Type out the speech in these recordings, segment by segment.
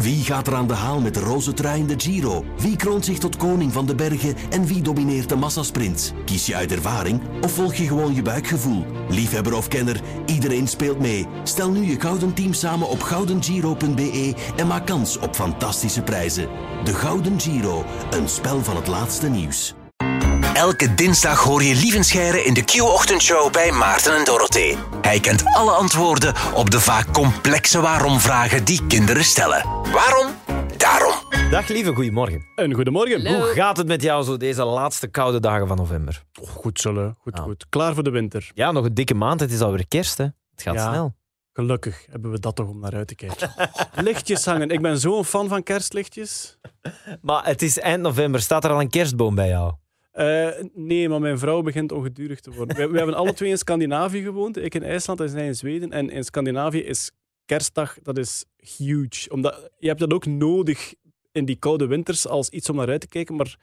Wie gaat er aan de haal met de roze trui in de Giro? Wie kroont zich tot koning van de bergen en wie domineert de massasprint? Kies je uit ervaring of volg je gewoon je buikgevoel? Liefhebber of kenner, iedereen speelt mee. Stel nu je gouden team samen op goudengiro.be en maak kans op fantastische prijzen. De Gouden Giro, een spel van het laatste nieuws. Elke dinsdag hoor je Lievenscheire in de Q-ochtendshow bij Maarten en Dorothee. Hij kent alle antwoorden op de vaak complexe waarom-vragen die kinderen stellen. Waarom? Daarom. Dag lieve, goedemorgen. Een goedemorgen. Hoe gaat het met jou zo deze laatste koude dagen van november? Oh, goed zullen, goed, Ah. goed. Klaar voor de winter. Ja, nog een dikke maand. Het is alweer kerst, hè? Het gaat Ja. snel. Gelukkig hebben we dat toch om naar uit te kijken. Lichtjes hangen. Ik ben zo'n fan van kerstlichtjes. Maar het is eind november. Staat er al een kerstboom bij jou? Eh, nee, maar mijn vrouw begint ongedurig te worden. We, hebben alle twee in Scandinavië gewoond. Ik in IJsland en zij in Zweden. En in Scandinavië is kerstdag, dat is huge. Omdat, je hebt dat ook nodig in die koude winters als iets om naar uit te kijken. Maar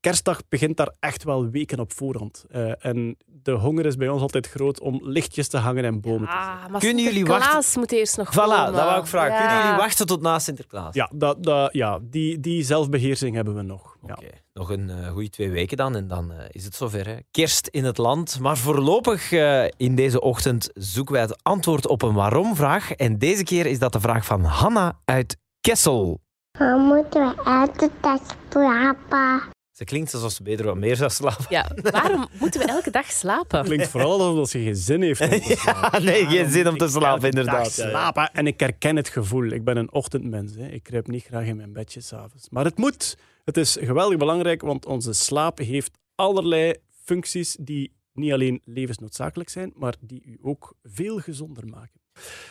kerstdag begint daar echt wel weken op voorhand. Eh, en de honger is bij ons altijd groot om lichtjes te hangen en bomen te zetten. Maar Kunnen jullie Sinterklaas wachten? moet eerst nog Voilà, komen. dat wou ik vragen. Ja. Kunnen jullie wachten tot na Sinterklaas? Ja, dat, dat, ja die, die zelfbeheersing hebben we nog. Ja. Oké, nog een eh, goede twee weken dan en dan eh, is het zover. Hè? Kerst in het land. Maar voorlopig eh, in deze ochtend zoeken wij het antwoord op een waarom-vraag. En deze keer is dat de vraag van Hanna uit Kessel. We moeten we elke dag slapen. Ze klinkt alsof ze beter wat meer zou slapen. Ja, waarom moeten we elke dag slapen? Klinkt vooral alsof ze geen zin heeft om te slapen. Ja, nee, geen zin om te slapen, inderdaad. slapen. En ik herken het gevoel. Ik ben een ochtendmens. Hè. Ik kruip niet graag in mijn bedje s'avonds. Maar het moet. Het is geweldig belangrijk, want onze slaap heeft allerlei functies die niet alleen levensnoodzakelijk zijn, maar die u ook veel gezonder maken.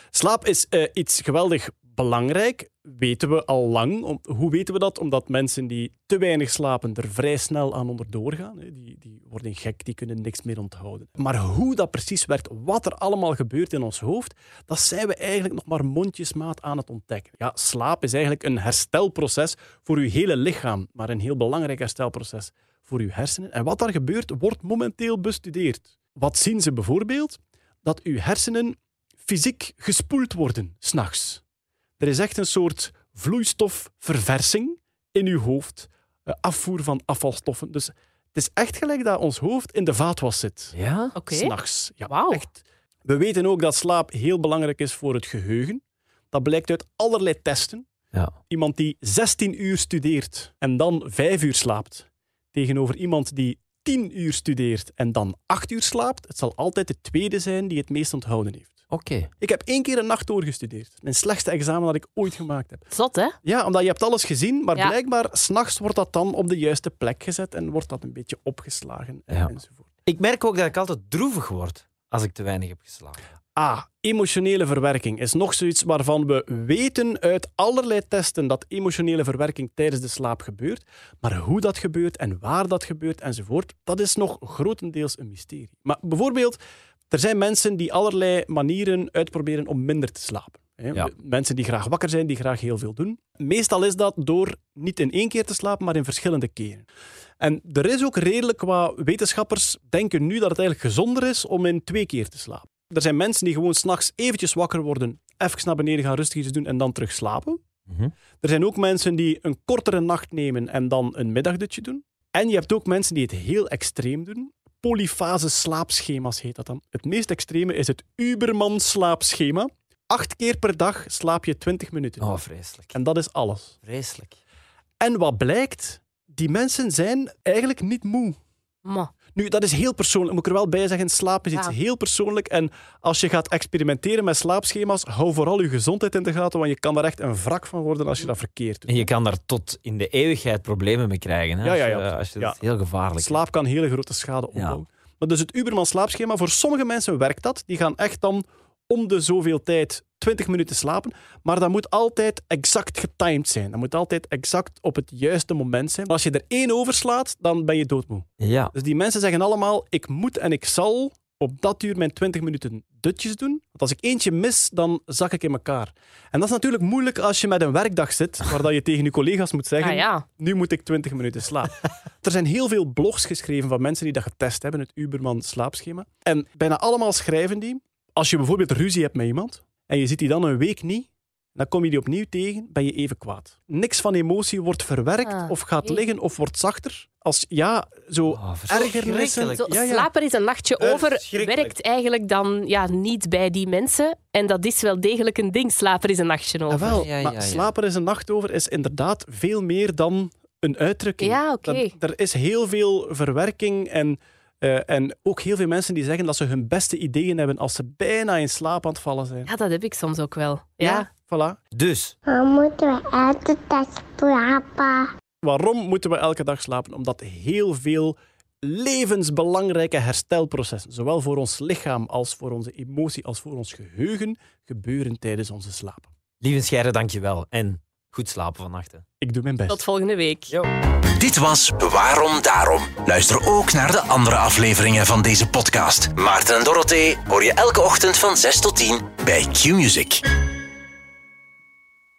Slaap is eh, iets geweldig belangrijk, weten we al lang. Hoe weten we dat? Omdat mensen die te weinig slapen er vrij snel aan onderdoor gaan. Die, die worden gek, die kunnen niks meer onthouden. Maar hoe dat precies werkt, wat er allemaal gebeurt in ons hoofd, dat zijn we eigenlijk nog maar mondjesmaat aan het ontdekken. Ja, slaap is eigenlijk een herstelproces voor uw hele lichaam, maar een heel belangrijk herstelproces voor uw hersenen. En wat daar gebeurt, wordt momenteel bestudeerd. Wat zien ze bijvoorbeeld? Dat uw hersenen fysiek gespoeld worden, s'nachts. Er is echt een soort vloeistofverversing in uw hoofd, eh, afvoer van afvalstoffen. Dus het is echt gelijk dat ons hoofd in de vaatwas zit. Ja? Oké. S'nachts. Ja, echt. We weten ook dat slaap heel belangrijk is voor het geheugen. Dat blijkt uit allerlei testen. Ja. Iemand die 16 uur studeert en dan 5 uur slaapt, tegenover iemand die 10 uur studeert en dan 8 uur slaapt, het zal altijd de tweede zijn die het meest onthouden heeft. Oké. Ik heb één keer een nacht doorgestudeerd. Mijn slechtste examen dat ik ooit gemaakt heb. Zot, hè? Ja, omdat je hebt alles gezien, maar Ja. blijkbaar s'nachts wordt dat dan op de juiste plek gezet en wordt dat een beetje opgeslagen en, Ja. enzovoort. Ik merk ook dat ik altijd droevig word als ik te weinig heb geslapen. Ah, emotionele verwerking is nog zoiets waarvan we weten uit allerlei testen dat emotionele verwerking tijdens de slaap gebeurt. Maar hoe dat gebeurt en waar dat gebeurt enzovoort, dat is nog grotendeels een mysterie. Maar bijvoorbeeld, er zijn mensen die allerlei manieren uitproberen om minder te slapen. Ja. Mensen die graag wakker zijn, die graag heel veel doen. Meestal is dat door niet in één keer te slapen, maar in verschillende keren. En er is ook redelijk wat wetenschappers denken nu dat het eigenlijk gezonder is om in twee keer te slapen. Er zijn mensen die gewoon s'nachts eventjes wakker worden, even naar beneden gaan, rustig iets doen en dan terug slapen. Mhm. Er zijn ook mensen die een kortere nacht nemen en dan een middagdutje doen. En je hebt ook mensen die het heel extreem doen. Polyfase slaapschema's heet dat dan. Het meest extreme is het Uberman slaapschema. Acht keer per dag slaap je 20 minuten. Oh, vreselijk. En dat is alles. Vreselijk. En wat blijkt? Die mensen zijn eigenlijk niet moe. Ma. Nu, dat is heel persoonlijk. Moet ik er wel bij zeggen, slaap is iets Ja. heel persoonlijk. En als je gaat experimenteren met slaapschema's, hou vooral je gezondheid in de gaten, want je kan daar echt een wrak van worden als je dat verkeerd doet. En je kan daar tot in de eeuwigheid problemen mee krijgen. Hè? Ja, ja, ja. Als je, als je Ja. dat is heel gevaarlijk. Slaap kan hele grote schade opbouwen. Maar dus het Uberman slaapschema, voor sommige mensen werkt dat. Die gaan echt dan om de zoveel tijd 20 minuten slapen. Maar dat moet altijd exact getimed zijn. Dat moet altijd exact op het juiste moment zijn. Als je er één overslaat, dan ben je doodmoe. Ja. Dus die mensen zeggen allemaal, ik moet en ik zal op dat uur mijn 20 minuten dutjes doen. Want als ik eentje mis, dan zak ik in elkaar. En dat is natuurlijk moeilijk als je met een werkdag zit, waar dat je tegen je collega's moet zeggen, Ah ja. nu moet ik 20 minuten slapen. er zijn heel veel blogs geschreven van mensen die dat getest hebben, het Uberman slaapschema. En bijna allemaal schrijven die, als je bijvoorbeeld ruzie hebt met iemand, en je ziet die dan een week niet, Dan kom je die opnieuw tegen, ben je even kwaad. Niks van emotie wordt verwerkt Ah, of gaat liggen of wordt zachter. Als ja, zo Oh, ergernissen. Zo, Ja, ja. slapen is een nachtje over Verschrikkelijk. werkt eigenlijk dan ja, niet bij die mensen. En dat is wel degelijk een ding. Slapen is een nachtje Ah, over. wel, Ja, ja, maar ja. slapen is een nacht over is inderdaad veel meer dan een uitdrukking. Ja, oké. Er is heel veel verwerking en, eh, en ook heel veel mensen die zeggen dat ze hun beste ideeën hebben als ze bijna in slaap aan het vallen zijn. Ja, dat heb ik soms ook wel. Ja. voilà. Dus, We moeten we elke dag slapen. Waarom moeten we elke dag slapen? Omdat heel veel levensbelangrijke herstelprocessen, zowel voor ons lichaam als voor onze emotie als voor ons geheugen, gebeuren tijdens onze slaap. lieve Scheire, dankjewel. En goed slapen vannacht. hè. Ik doe mijn best. Tot volgende week. Dit was Waarom Daarom. Luister ook naar de andere afleveringen van deze podcast. Maarten en Dorothee hoor je elke ochtend van 6 tot 10 bij Q-Music.